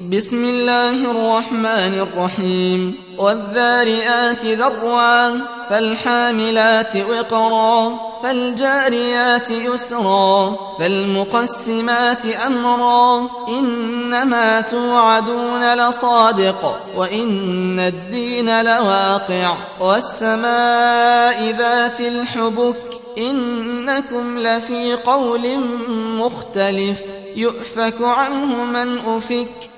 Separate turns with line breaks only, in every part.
بسم الله الرحمن الرحيم. والذارئات ذروا فالحاملات وقرا فالجاريات يسرا فالمقسمات أمرا. إنما توعدون لصادق وإن الدين لواقع. والسماء ذات الحبك إنكم لفي قول مختلف. يؤفك عنه من أفك.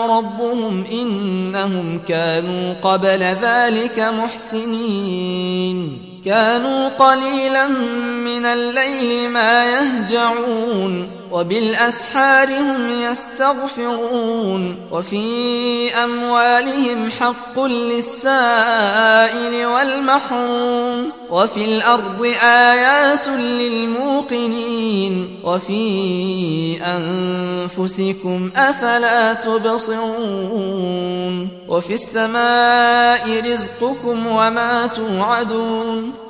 ربهم إنهم كانوا قبل ذلك محسنين كانوا قليلا من الليل ما يهجعون وبالأسحار هم يستغفرون وفي أموالهم حق للسائل والمحروم وفي الأرض آيات للموقنين وفي أنفسكم أفلا تبصرون وفي السماء رزقكم وما توعدون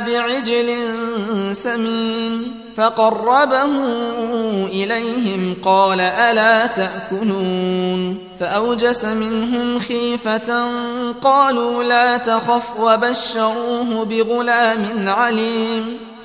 بعجل سمين فقربه إليهم قال ألا تأكلون فأوجس منهم خيفة قالوا لا تخف وبشروه بغلام عليم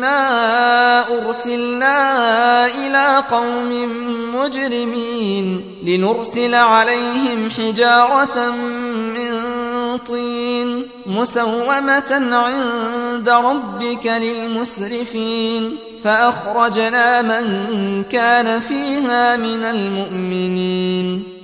إنا أرسلنا إلى قوم مجرمين لنرسل عليهم حجارة من طين مسومة عند ربك للمسرفين فأخرجنا من كان فيها من المؤمنين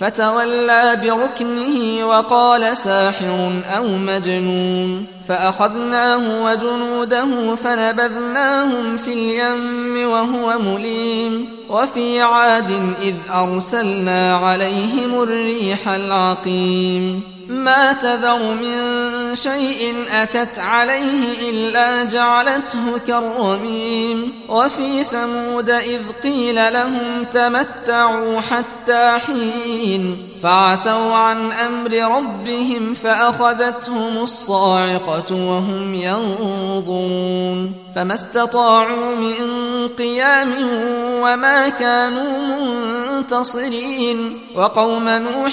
فتولى بركنه وقال ساحر أو مجنون فأخذناه وجنوده فنبذناهم في اليم وهو مليم وفي عاد إذ أرسلنا عليهم الريح العقيم ما تذر من شيء أتت عليه إلا جعلته كالرميم. وفي ثمود إذ قيل لهم تمتعوا حتى حين فعتوا عن أمر ربهم فأخذتهم الصاعقة وهم ينظرون. فما استطاعوا من قيام وما كانوا منتصرين. وقوم نوح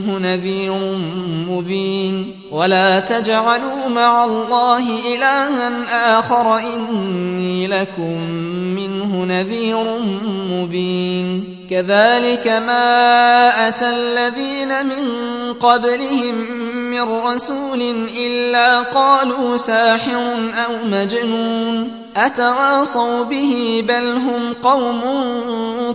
منه نذير مبين. ولا تجعلوا مع الله إلها آخر إني لكم منه نذير مبين. كذلك ما أتى الذين من قبلهم من رسول إلا قالوا ساحر أو مجنون أتواصوا به بل هم قوم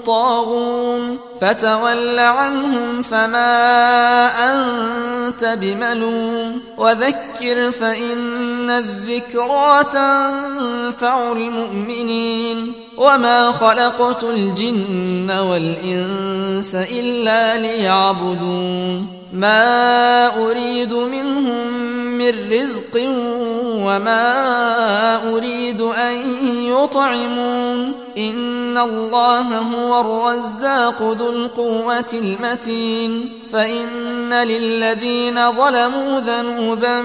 طاغون فتول عنهم فما أنت بملوم وذكر فإن الذكرى تنفع المؤمنين وما خلقت الجن والإنس إلا ليعبدون ما أريد منهم من رزق وما أريد أن يطعمون. إن الله هو الرزاق ذو القوة المتين. فإن للذين ظلموا ذنوبا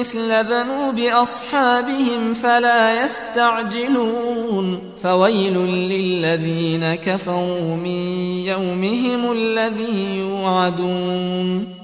مثل ذنوب أصحابهم فلا يستعجلون. فويل للذين كفروا من يومهم الذي يوعدون.